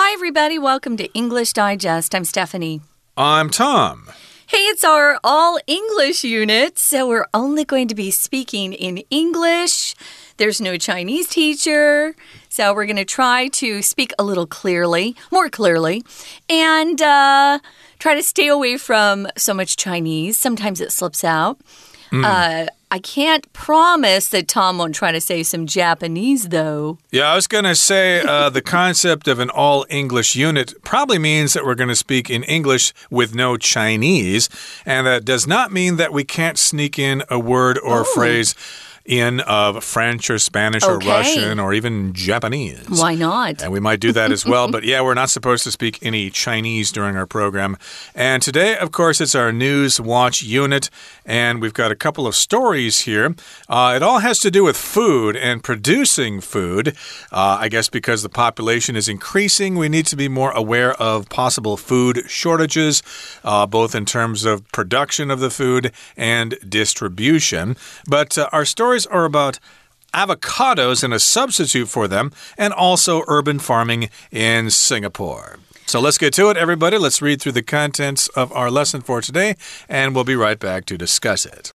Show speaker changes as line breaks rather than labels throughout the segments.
Hi, everybody. Welcome to English Digest. I'm Stephanie.
I'm Tom.
Hey, it's our all English unit, so we're only going to be speaking in English. There's no Chinese teacher, so we're going to try to speak a little clearly, more clearly, and uh, try to stay away from so much Chinese. Sometimes it slips out. Mm. Uh, I can't promise that Tom won't try to say some Japanese, though.
Yeah, I was going to say uh, the concept of an all English unit probably means that we're going to speak in English with no Chinese. And that does not mean that we can't sneak in a word or oh. phrase in of French or Spanish okay. or Russian or even Japanese.
Why not?
And we might do that as well. but yeah, we're not supposed to speak any Chinese during our program. And today, of course, it's our News Watch unit. And we've got a couple of stories here. Uh, it all has to do with food and producing food. Uh, I guess because the population is increasing, we need to be more aware of possible food shortages, uh, both in terms of production of the food and distribution. But uh, our story stories are about avocados and a substitute for them, and also urban farming in Singapore. So let's get to it, everybody. Let's read through the contents of our lesson for today, and we'll be right back to discuss it.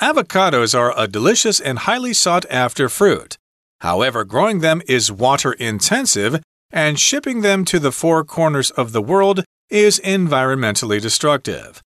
Avocados are a delicious and highly sought after fruit. However, growing them is water intensive, and shipping them to the four corners of the world is environmentally destructive.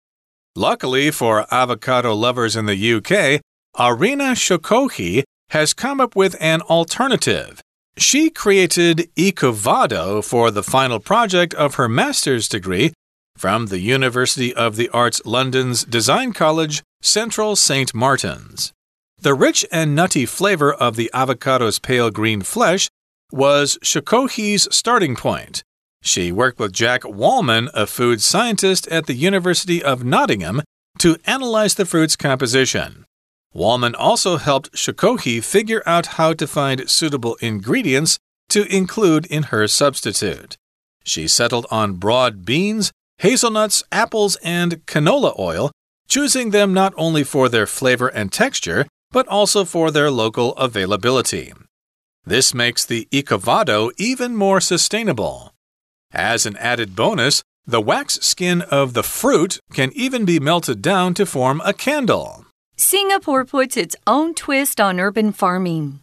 Luckily for avocado lovers in the UK, Arina Shokouhi has come up with an alternative. She created Ecovado for the final project of her master's degree from the University of the Arts London's Design College, Central St. Martin's. The rich and nutty flavor of the avocado's pale green flesh was Shokouhi's starting point. She worked with Jack Wallman, a food scientist at the University of Nottingham, to analyze the fruit's composition. Wallman also helped Shokouhi figure out how to find suitable ingredients to include in her substitute. She settled on broad beans, hazelnuts, apples, and canola oil, choosing them not only for their flavor and texture, but also for their local availability. This makes the Ecovado even more sustainable. As an added bonus, the wax skin of the fruit can even be melted down to form a candle.
Singapore puts its own twist on urban farming.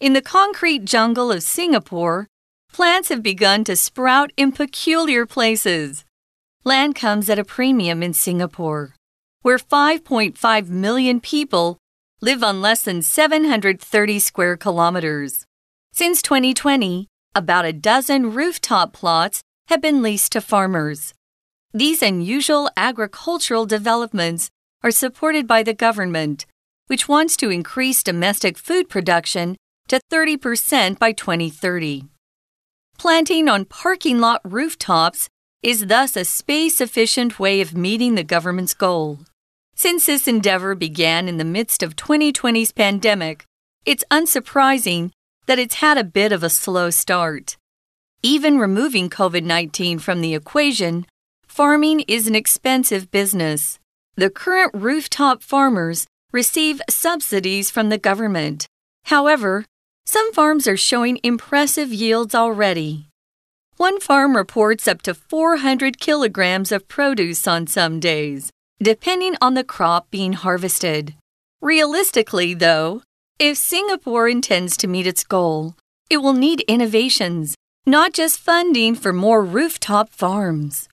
In the concrete jungle of Singapore, plants have begun to sprout in peculiar places. Land comes at a premium in Singapore, where 5.5 million people live on less than 730 square kilometers. Since 2020, about a dozen rooftop plots have been leased to farmers. These unusual agricultural developments are supported by the government, which wants to increase domestic food production to 30% by 2030. Planting on parking lot rooftops is thus a space efficient way of meeting the government's goal. Since this endeavor began in the midst of 2020's pandemic, it's unsurprising that it's had a bit of a slow start. Even removing COVID 19 from the equation, farming is an expensive business. The current rooftop farmers receive subsidies from the government. However, some farms are showing impressive yields already. One farm reports up to 400 kilograms of produce on some days, depending on the crop being harvested. Realistically, though, if Singapore intends to meet its goal, it will need innovations, not just funding for more rooftop farms.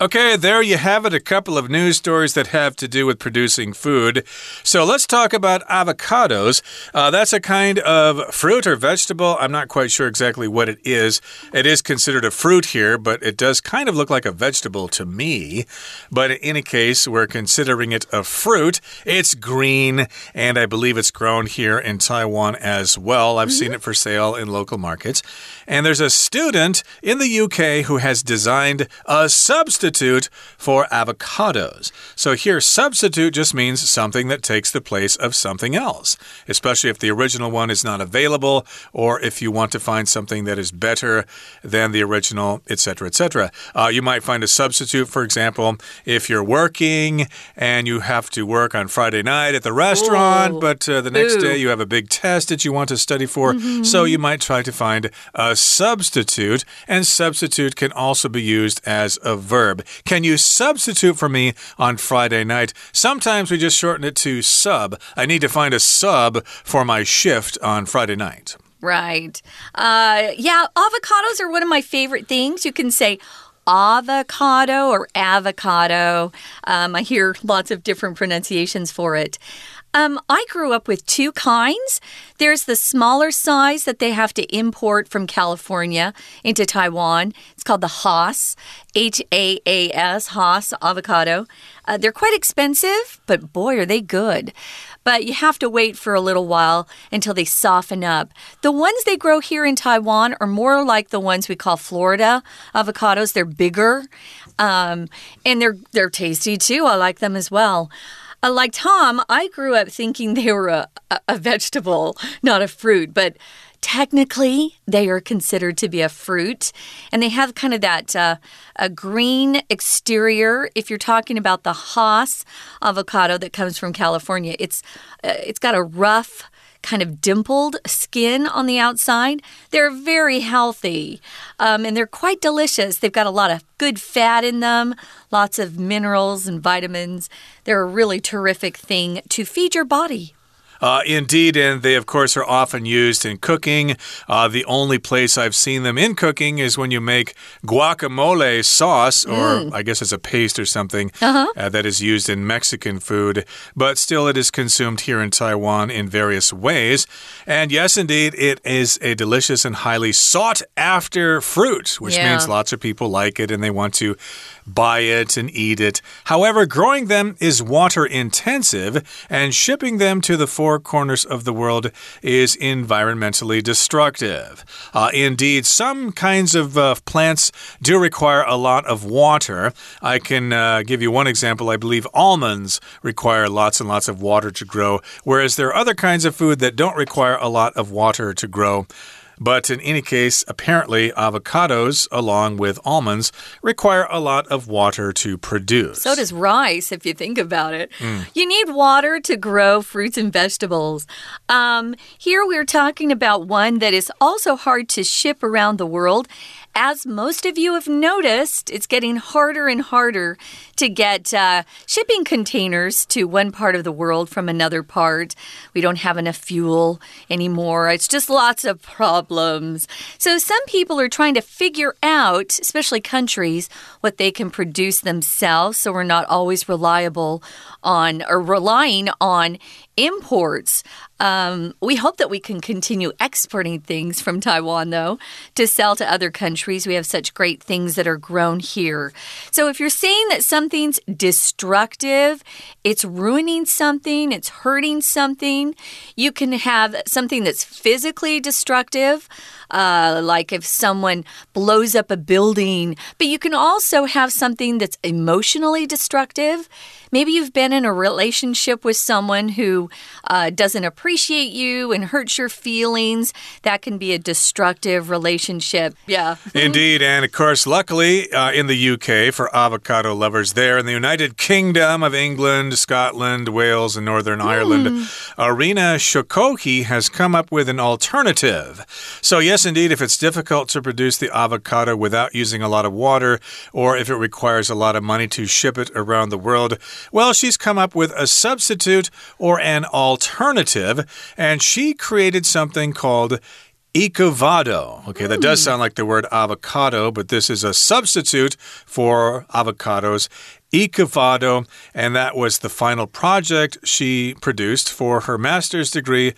Okay, there you have it. A couple of news stories that have to do with producing food. So let's talk about avocados. Uh, that's a kind of fruit or vegetable. I'm not quite sure exactly what it is. It is considered a fruit here, but it does kind of look like a vegetable to me. But in any case, we're considering it a fruit. It's green, and I believe it's grown here in Taiwan as well. I've mm -hmm. seen it for sale in local markets. And there's a student in the UK who has designed a substitute substitute for avocados. So here, substitute just means something that takes the place of something else, especially if the original one is not available or if you want to find something that is better than the original, etc., etc. Uh, you might find a substitute, for example, if you're working and you have to work on Friday night at the restaurant, Ooh. but uh, the next Ooh. day you have a big test that you want to study for. Mm -hmm. So you might try to find a substitute, and substitute can also be used as a verb. Can you substitute for me on Friday night? Sometimes we just shorten it to sub. I need to find a sub for my shift on Friday night.
Right. Uh, yeah, avocados are one of my favorite things. You can say, avocado or avocado. Um, I hear lots of different pronunciations for it. Um, I grew up with two kinds. There's the smaller size that they have to import from California into Taiwan. It's called the Hass, H A A S, Hass avocado. Uh, they're quite expensive, but boy, are they good. But you have to wait for a little while until they soften up. The ones they grow here in Taiwan are more like the ones we call Florida avocados. They're bigger, um, and they're they're tasty too. I like them as well. Uh, like Tom, I grew up thinking they were a, a, vegetable, not a fruit, but technically they are considered to be a fruit. And they have kind of that uh, a green exterior. If you're talking about the hass avocado that comes from california it's uh, it's got a rough kind of dimpled skin on the outside. They're very healthy um, and they're quite delicious. They've got a lot of good fat in them, lots of minerals and vitamins. They're a really terrific thing to feed your body.
Uh, indeed, and they, of course, are often used in cooking. Uh, the only place I've seen them in cooking is when you make guacamole sauce, or mm. I guess it's a paste or something uh -huh. uh, that is used in Mexican food. But still, it is consumed here in Taiwan in various ways. And yes, indeed, it is a delicious and highly sought after fruit, which yeah. means lots of people like it and they want to buy it and eat it. However, growing them is water intensive, and shipping them to the four corners of the world is environmentally destructive. Uh, indeed, some kinds of uh, plants do require a lot of water. I can uh, give you one example. I believe almonds require lots and lots of water to grow, whereas there are other kinds of food that don't require a lot of water to grow. But in any case, apparently, avocados, along with almonds, require a lot of water to produce.
So does rice, if you think about it. Mm. You need water to grow fruits and vegetables. Um, here we're talking about one that is also hard to ship around the world as most of you have noticed, it's getting harder and harder to get uh, shipping containers to one part of the world from another part. We don't have enough fuel anymore. It's just lots of problems. So, some people are trying to figure out, especially countries, what they can produce themselves so we're not always reliable on or relying on imports. Um, we hope that we can continue exporting things from Taiwan, though, to sell to other countries. We have such great things that are grown here. So if you're saying that something's destructive, it's ruining something, it's hurting something, you can have something that's physically destructive. Uh, like if someone blows up a building, but you can also have something that's emotionally destructive. Maybe you've been in a relationship with someone who uh, doesn't appreciate you and hurts your feelings. That can be a destructive relationship. Yeah.
Indeed. And of course, luckily uh, in the UK, for avocado lovers there, in the United Kingdom of England, Scotland, Wales, and Northern mm. Ireland, Irina Shokoki has come up with an alternative. So, yes, indeed, if it's difficult to produce the avocado without using a lot of water, or if it requires a lot of money to ship it around the world, well, she's come up with a substitute or an alternative, and she created something called Ecovado. Okay, that does hmm. sound like the word avocado, but this is a substitute for avocados. Ecovado, and that was the final project she produced for her master's degree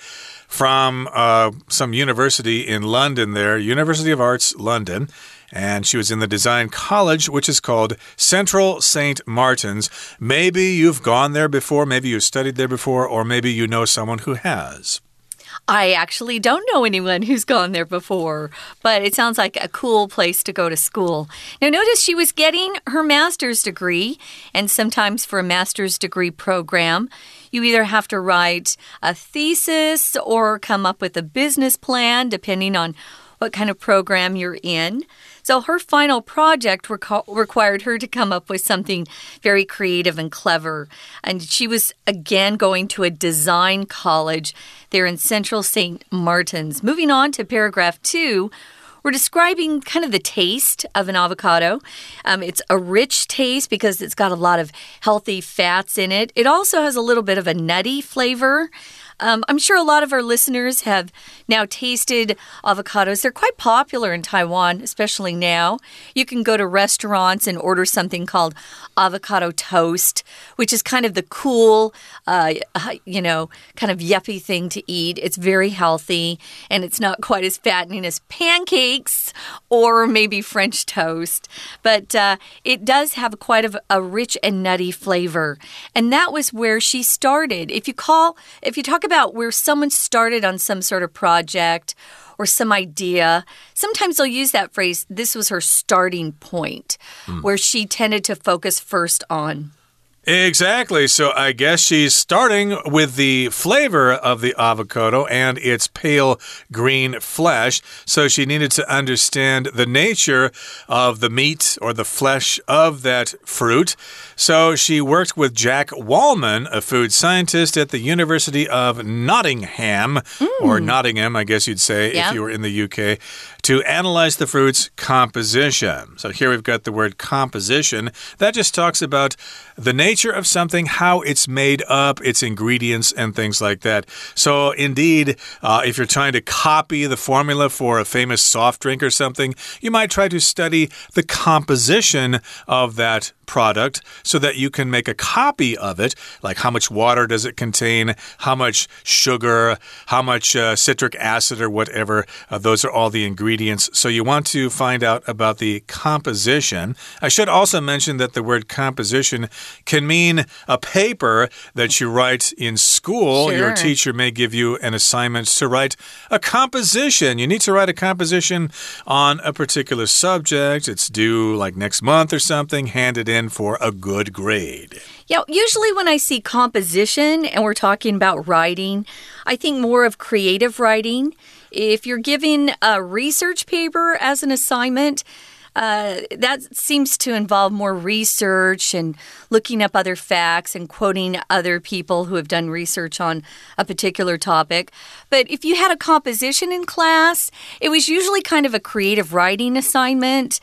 from uh, some university in London, there, University of Arts, London and she was in the design college, which is called Central St. Martin's. Maybe you've gone there before, maybe you've studied there before, or maybe you know someone who has.
I actually don't know anyone who's gone there before, but it sounds like a cool place to go to school. Now, notice she was getting her master's degree, and sometimes for a master's degree program, you either have to write a thesis or come up with a business plan, depending on what kind of program you're in. So her final project reco- required her to come up with something very creative and clever. And she was again going to a design college there in central St. Martin's. Moving on to paragraph two. We're describing kind of the taste of an avocado. Um, it's a rich taste because it's got a lot of healthy fats in it. It also has a little bit of a nutty flavor. Um, I'm sure a lot of our listeners have now tasted avocados. They're quite popular in Taiwan, especially now. You can go to restaurants and order something called avocado toast, which is kind of the cool, uh, you know, kind of yuppie thing to eat. It's very healthy and it's not quite as fattening as pancakes or maybe French toast, but uh, it does have quite a, a rich and nutty flavor. And that was where she started. If you call, if you talk about where someone started on some sort of project or some idea. Sometimes they'll use that phrase, this was her starting point, mm. where she tended to focus first on.
Exactly. So I guess she's starting with the flavor of the avocado and its pale green flesh. So she needed to understand the nature of the meat or the flesh of that fruit. So she worked with Jack Wallman, a food scientist at the University of Nottingham, mm. or Nottingham, I guess you'd say, if you were in the UK, to analyze the fruit's composition. So here we've got the word composition. That just talks about the nature of something, how it's made up, its ingredients, and things like that. So, indeed, uh, if you're trying to copy the formula for a famous soft drink or something, you might try to study the composition of that product so that you can make a copy of it, like how much water does it contain, how much sugar, how much uh, citric acid, or whatever. Uh, those are all the ingredients. So you want to find out about the composition. I should also mention that the word composition can mean a paper that you write in school.
Sure.
Your teacher may give you an assignment to write a composition. You need to write a composition on a particular subject. It's due like next month or something. Hand it in in for a good grade.
Yeah, usually when I see composition and we're talking about writing, I think more of creative writing. If you're giving a research paper as an assignment, uh, that seems to involve more research and looking up other facts and quoting other people who have done research on a particular topic. But if you had a composition in class, it was usually kind of a creative writing assignment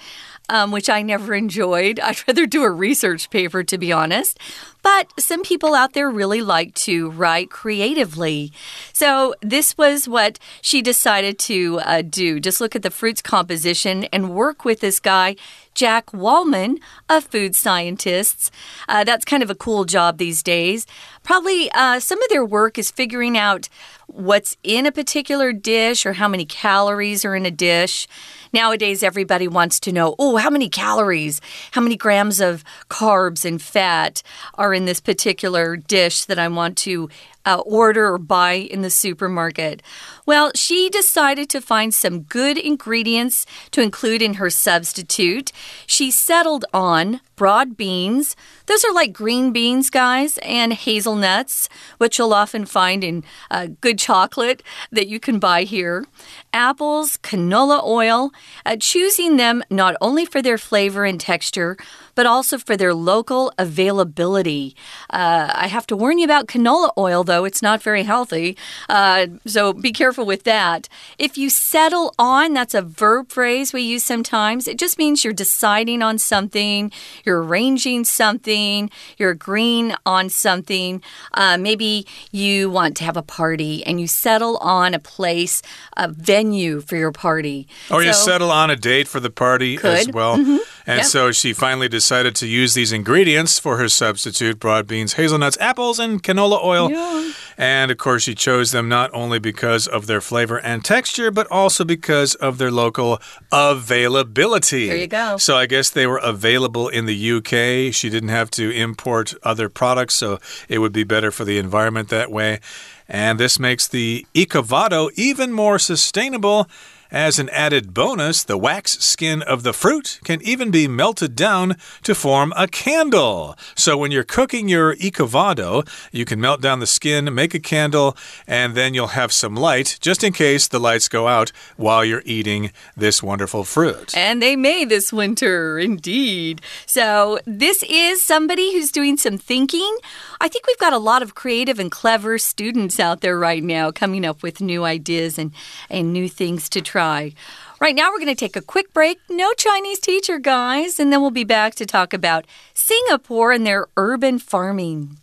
um, which I never enjoyed. I'd rather do a research paper, to be honest. But some people out there really like to write creatively. So this was what she decided to uh, do. Just look at the fruit's composition and work with this guy, Jack Wallman a Food scientist. Uh, that's kind of a cool job these days. Probably uh, some of their work is figuring out what's in a particular dish or how many calories are in a dish. Nowadays, everybody wants to know oh, how many calories, how many grams of carbs and fat are in this particular dish that I want to uh, order or buy in the supermarket. Well, she decided to find some good ingredients to include in her substitute. She settled on broad beans. Those are like green beans, guys, and hazelnuts, which you'll often find in uh, good chocolate that you can buy here. Apples, canola oil, uh, choosing them not only for their flavor and texture, but also for their local availability. Uh, I have to warn you about canola oil, though. It's not very healthy. Uh, so be careful with that. If you settle on, that's a verb phrase we use sometimes. It just means you're deciding on something, you're arranging something, you're agreeing on something. Uh, maybe you want to have a party and you settle on a place, a venue for your party.
Or so, you settle on a date for the party
could.
as well.
Mm -hmm.
And yep. so she finally decided to use these ingredients for her substitute broad beans, hazelnuts, apples, and canola oil.
Yeah.
And of course, she chose them not only because of their flavor and texture, but also because of their local availability.
There you go.
So I guess they were available in the UK. She didn't have to import other products, so it would be better for the environment that way. And this makes the Ecovado even more sustainable as an added bonus, the wax skin of the fruit can even be melted down to form a candle. So when you're cooking your ecovado, you can melt down the skin, make a candle, and then you'll have some light just in case the lights go out while you're eating this wonderful fruit.
And they may this winter, indeed. So this is somebody who's doing some thinking. I think we've got a lot of creative and clever students out there right now coming up with new ideas and, and new things to try try. Right now, we're going to take a quick break. No Chinese teacher, guys. And then we'll be back to talk about Singapore and their urban farming.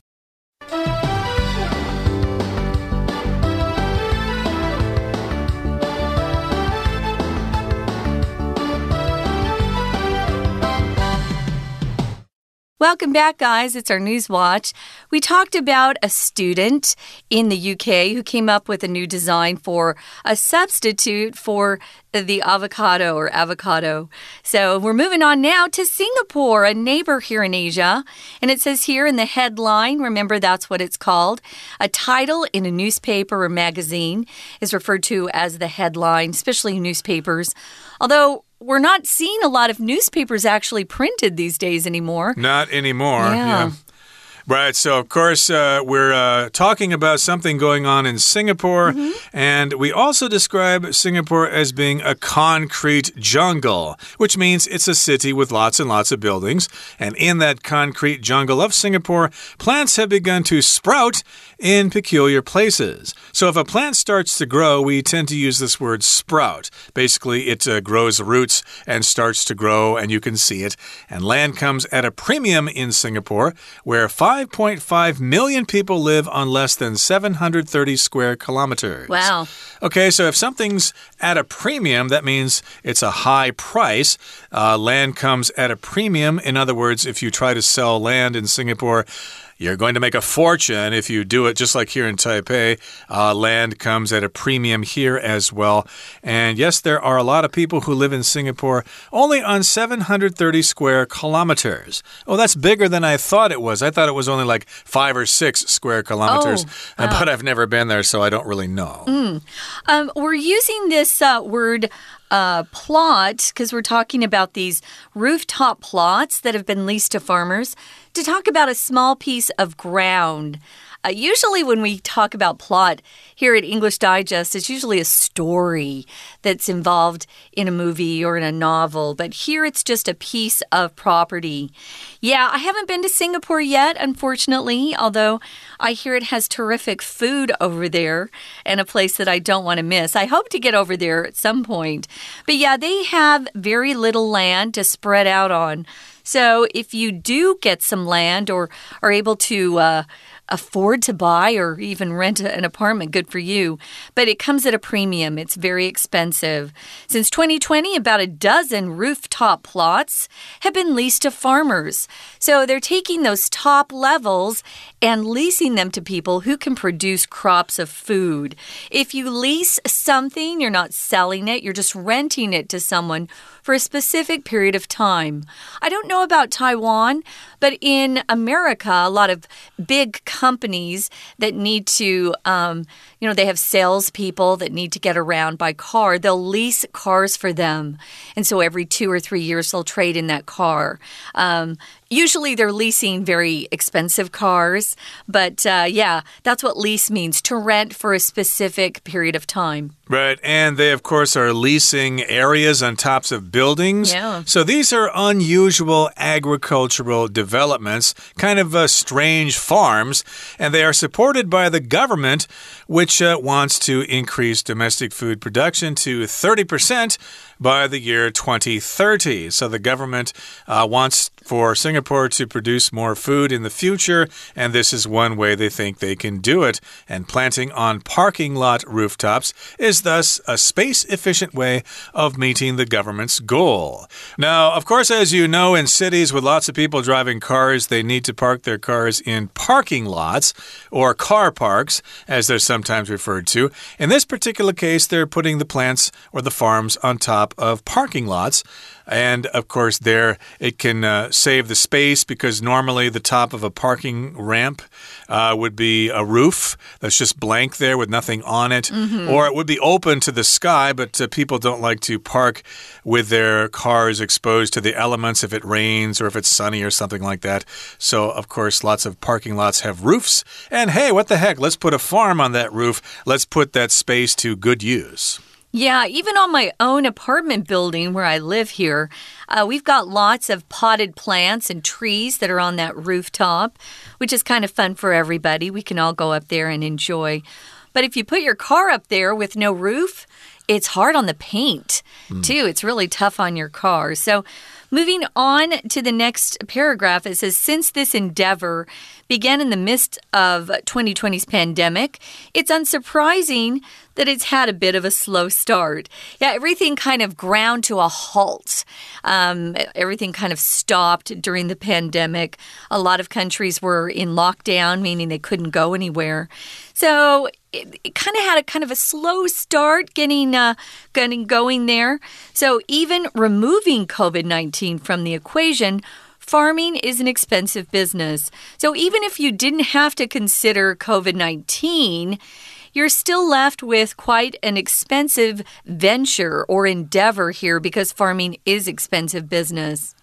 Welcome back, guys. It's our News Watch. We talked about a student in the UK who came up with a new design for a substitute for the avocado or avocado. So we're moving on now to Singapore, a neighbor here in Asia. And it says here in the headline, remember that's what it's called. A title in a newspaper or magazine is referred to as the headline, especially newspapers. Although we're not seeing a lot of newspapers actually printed these days anymore.
Not anymore.
Yeah.
yeah. Right. So, of course, uh, we're uh, talking about something going on in Singapore, mm -hmm. and we also describe Singapore as being a concrete jungle, which means it's a city with lots and lots of buildings. And in that concrete jungle of Singapore, plants have begun to sprout in peculiar places. So, if a plant starts to grow, we tend to use this word sprout. Basically, it uh, grows roots and starts to grow, and you can see it. And land comes at a premium in Singapore, where 5.5 million people live on less than 730 square kilometers.
Wow.
Okay, so if something's at a premium, that means it's a high price. Uh, land comes at a premium. In other words, if you try to sell land in Singapore, you're going to make a fortune if you do it just like here in Taipei. Uh, land comes at a premium here as well. And yes, there are a lot of people who live in Singapore only on 730 square kilometers. Oh, that's bigger than I thought it was. I thought it was only like five or six square kilometers.
Oh,
wow. But I've never been there, so I don't really know.
Mm. Um, we're using this uh, word uh, plot, because we're talking about these rooftop plots that have been leased to farmers, to talk about a small piece of ground. Uh, usually, when we talk about plot here at English Digest, it's usually a story that's involved in a movie or in a novel, but here it's just a piece of property. Yeah, I haven't been to Singapore yet, unfortunately, although I hear it has terrific food over there and a place that I don't want to miss. I hope to get over there at some point. But yeah, they have very little land to spread out on. So if you do get some land or are able to, uh, afford to buy or even rent an apartment, good for you. But it comes at a premium, it's very expensive. Since 2020, about a dozen rooftop plots have been leased to farmers. So they're taking those top levels and leasing them to people who can produce crops of food. If you lease something, you're not selling it, you're just renting it to someone for a specific period of time. I don't know about Taiwan, but in America, a lot of big companies that need to, um, you know, they have salespeople that need to get around by car. They'll lease cars for them. And so every two or three years, they'll trade in that car. Um, Usually they're leasing very expensive cars, but uh, yeah, that's what lease means to rent for a specific period of time.
Right, and they, of course, are leasing areas on tops of buildings.
Yeah.
So these are unusual agricultural developments, kind of uh, strange farms, and they are supported by the government, which uh, wants to increase domestic food production to 30% by the year 2030. So the government uh, wants for Singapore to produce more food in the future, and this is one way they think they can do it. And planting on parking lot rooftops is thus a space efficient way of meeting the government's goal. Now, of course, as you know, in cities with lots of people driving cars, they need to park their cars in parking lots or car parks, as they're sometimes referred to. In this particular case, they're putting the plants or the farms on top of parking lots. And of course, there it can uh, save the space because normally the top of a parking ramp uh, would be a roof that's just blank there with nothing on it,
mm -hmm.
or it would be open to the sky, but uh, people don't like to park with their cars exposed to the elements if it rains or if it's sunny or something like that. So, of course, lots of parking lots have roofs. And hey, what the heck? Let's put a farm on that roof. Let's put that space to good use.
Yeah, even on my own apartment building where I live here, uh, we've got lots of potted plants and trees that are on that rooftop, which is kind of fun for everybody. We can all go up there and enjoy. But if you put your car up there with no roof, it's hard on the paint, mm. too. It's really tough on your car. So, Moving on to the next paragraph, it says Since this endeavor began in the midst of 2020's pandemic, it's unsurprising that it's had a bit of a slow start. Yeah, everything kind of ground to a halt. Um, everything kind of stopped during the pandemic. A lot of countries were in lockdown, meaning they couldn't go anywhere. So it, it kind of had a kind of a slow start getting uh, getting going there. So even removing COVID nineteen from the equation. Farming is an expensive business. So, even if you didn't have to consider COVID 19, you're still left with quite an expensive venture or endeavor here because farming is expensive business.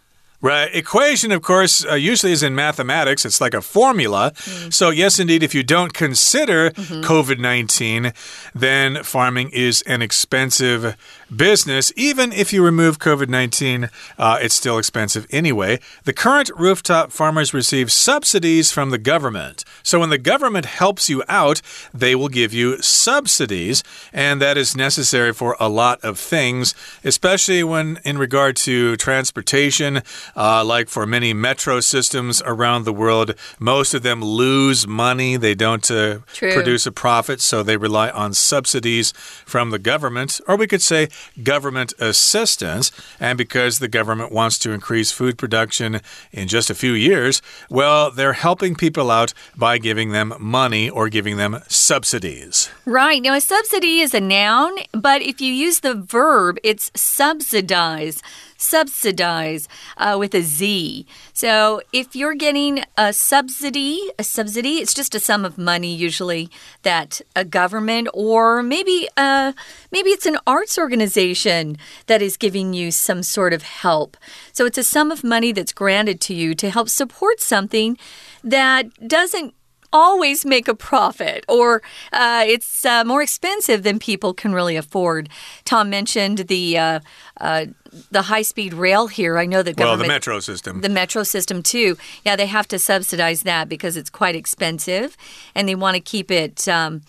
Right. Equation, of course, uh, usually is in mathematics. It's like a formula. Mm. So, yes, indeed, if you don't consider mm -hmm. COVID 19, then farming is an expensive business. Even if you remove COVID 19, uh, it's still expensive anyway. The current rooftop farmers receive subsidies from the government. So, when the government helps you out, they will give you subsidies. And that is necessary for a lot of things, especially when in regard to transportation. Uh, like for many metro systems around the world, most of them lose money. They don't uh, produce a profit, so they rely on subsidies from the government, or we could say government assistance. And because the government wants to increase food production in just a few years, well, they're helping people out by giving them money or giving them subsidies.
Right. Now, a subsidy is a noun, but if you use the verb, it's subsidize subsidize uh, with a Z. So if you're getting a subsidy, a subsidy, it's just a sum of money usually that a government or maybe uh, maybe it's an arts organization that is giving you some sort of help. So it's a sum of money that's granted to you to help support something that doesn't always make a profit or uh, it's uh, more expensive than people can really afford. Tom mentioned the uh, uh the high speed rail here. I know that
well, the metro system,
the metro system too. Yeah, they have to subsidize that because it's quite expensive, and they want to keep it. Um,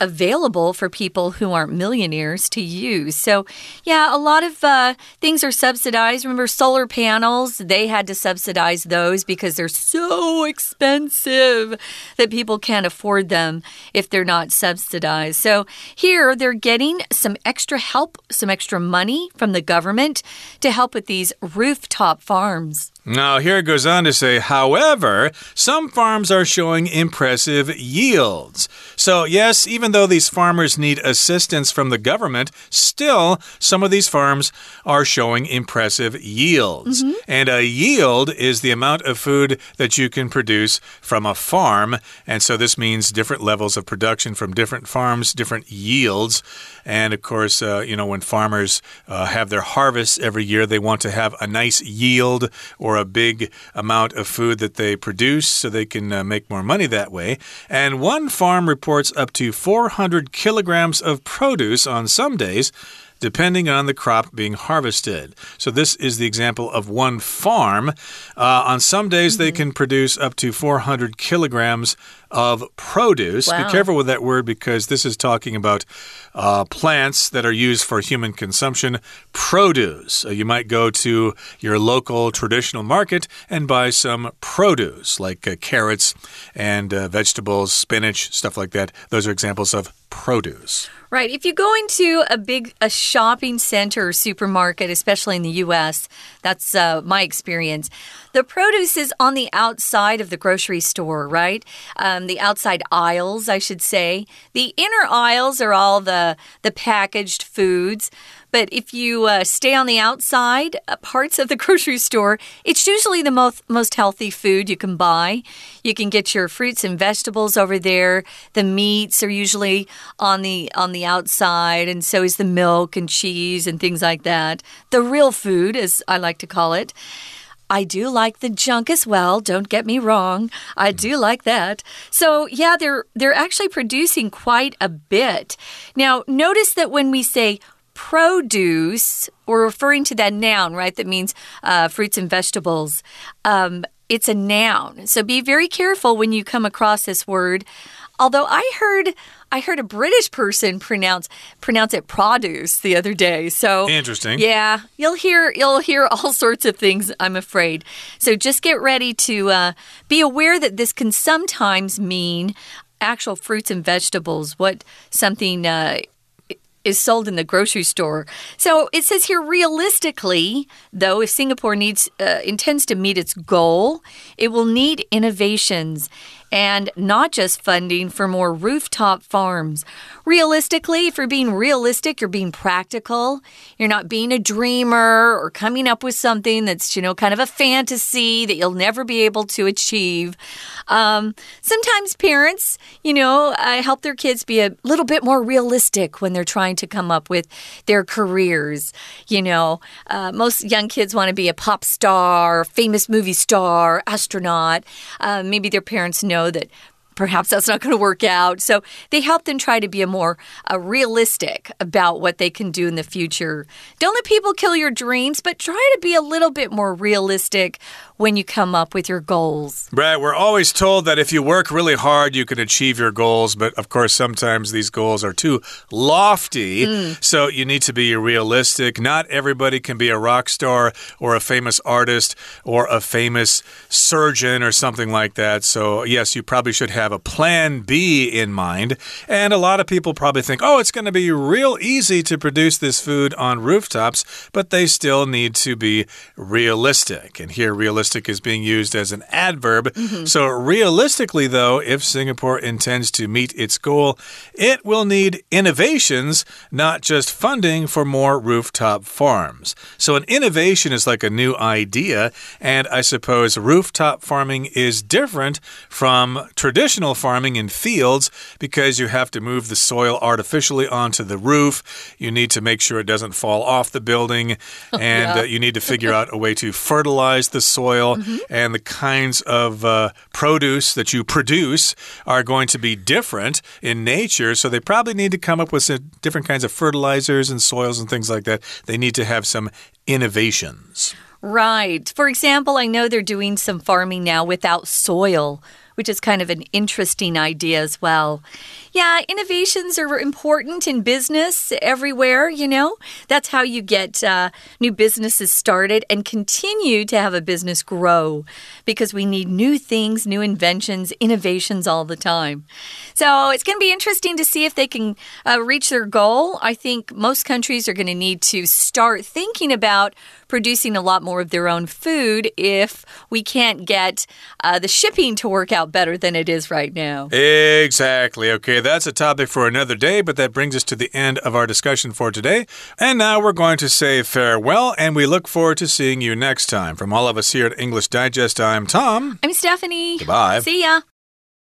available for people who aren't millionaires to use. So, yeah, a lot of uh, things are subsidized. Remember, solar panels, they had to subsidize those because they're so expensive that people can't afford them if they're not subsidized. So, here they're getting some extra help, some extra money from the government to help with these rooftop farms.
Now, here it goes on to say, however, some farms are showing impressive yields. So, yes, even though these farmers need assistance from the government, still, some of these farms are showing impressive yields.
Mm -hmm.
And a yield is the amount of food that you can produce from a farm. And so, this means different levels of production from different farms, different yields. And of course, uh, you know, when farmers uh, have their harvests every year, they want to have a nice yield or a big amount of food that they produce so they can uh, make more money that way. And one farm reports up to 400 kilograms of produce on some days. depending on the crop being harvested. So, this is the example of one farm. Uh, on some days, mm -hmm. they mm-hmm. can produce up to 400 kilograms of produce. Wow. Be careful with that word because this is talking about uh, plants that are used for human consumption. Produce. Uh, you might go to your local traditional market and buy some produce like uh, carrots and uh, vegetables, spinach, stuff like that. Those are examples of produce.
Right. If you go into a big a shopping center or supermarket, especially in the U.S., that's uh, my experience. The produce is on the outside of the grocery store, right? Um, the outside aisles, I should say. The inner aisles are all the the packaged foods. But if you uh, stay on the outside uh, parts of the grocery store, it's usually the most, most healthy food you can buy. You can get your fruits and vegetables over there. The meats are usually on the on the outside, and so is the milk and cheese and things like that. The real food, as I like to call it. I do like the junk as well, don't get me wrong. I do like that. So, yeah, they're they're actually producing quite a bit. Now, notice that when we say produce, we're referring to that noun, right? That means uh, fruits and vegetables. Um, it's a noun. So be very careful when you come across this word. Although I heard I heard a British person pronounce pronounce it produce the other day. So
interesting.
Yeah, you'll hear you'll hear all sorts of things. I'm afraid. So just get ready to uh, be aware that this can sometimes mean actual fruits and vegetables. What something uh, is sold in the grocery store. So it says here realistically, though, if Singapore needs uh, intends to meet its goal, it will need innovations and not just funding for more rooftop farms. Realistically, if you're being realistic, you're being practical. You're not being a dreamer or coming up with something that's, you know, kind of a fantasy that you'll never be able to achieve. Um, sometimes parents, you know, uh, help their kids be a little bit more realistic when they're trying to come up with their careers. You know, uh, most young kids want to be a pop star, famous movie star, astronaut. Uh, maybe their parents know know that perhaps that's not going to work out. So they help them try to be a more uh, realistic about what they can do in the future. Don't let people kill your dreams, but try to be a little bit more realistic when you come up with your goals.
Right. We're always told that if you work really hard, you can achieve your goals. But of course, sometimes these goals are too lofty. Mm. So you need to be realistic. Not everybody can be a rock star or a famous artist or a famous surgeon or something like that. So, yes, you probably should have a plan B in mind. And a lot of people probably think, oh, it's going to be real easy to produce this food on rooftops, but they still need to be realistic. And here, realistic realistic is being used as an adverb. Mm -hmm. So, realistically, though, if Singapore intends to meet its goal, it will need innovations, not just funding for more rooftop farms. So, an innovation is like a new idea, and I suppose rooftop farming is different from traditional farming in fields because you have to move the soil artificially onto the roof. You need to make sure it doesn't fall off the building, and yeah. uh, you need to figure out a way to fertilize the soil soil mm -hmm. and the kinds of uh, produce that you produce are going to be different in nature. So they probably need to come up with some different kinds of fertilizers and soils and things like that. They need to have some innovations.
Right. For example, I know they're doing some farming now without soil which is kind of an interesting idea as well. Yeah, innovations are important in business everywhere, you know. That's how you get uh, new businesses started and continue to have a business grow because we need new things, new inventions, innovations all the time. So it's going to be interesting to see if they can uh, reach their goal. I think most countries are going to need to start thinking about producing a lot more of their own food if we can't get uh, the shipping to work out better than it is right now.
Exactly. Okay, that's a topic for another day, but that brings us to the end of our discussion for today. And now we're going to say farewell, and we look forward to seeing you next time. From all of us here at English Digest, I'm Tom.
I'm Stephanie.
Goodbye.
See ya.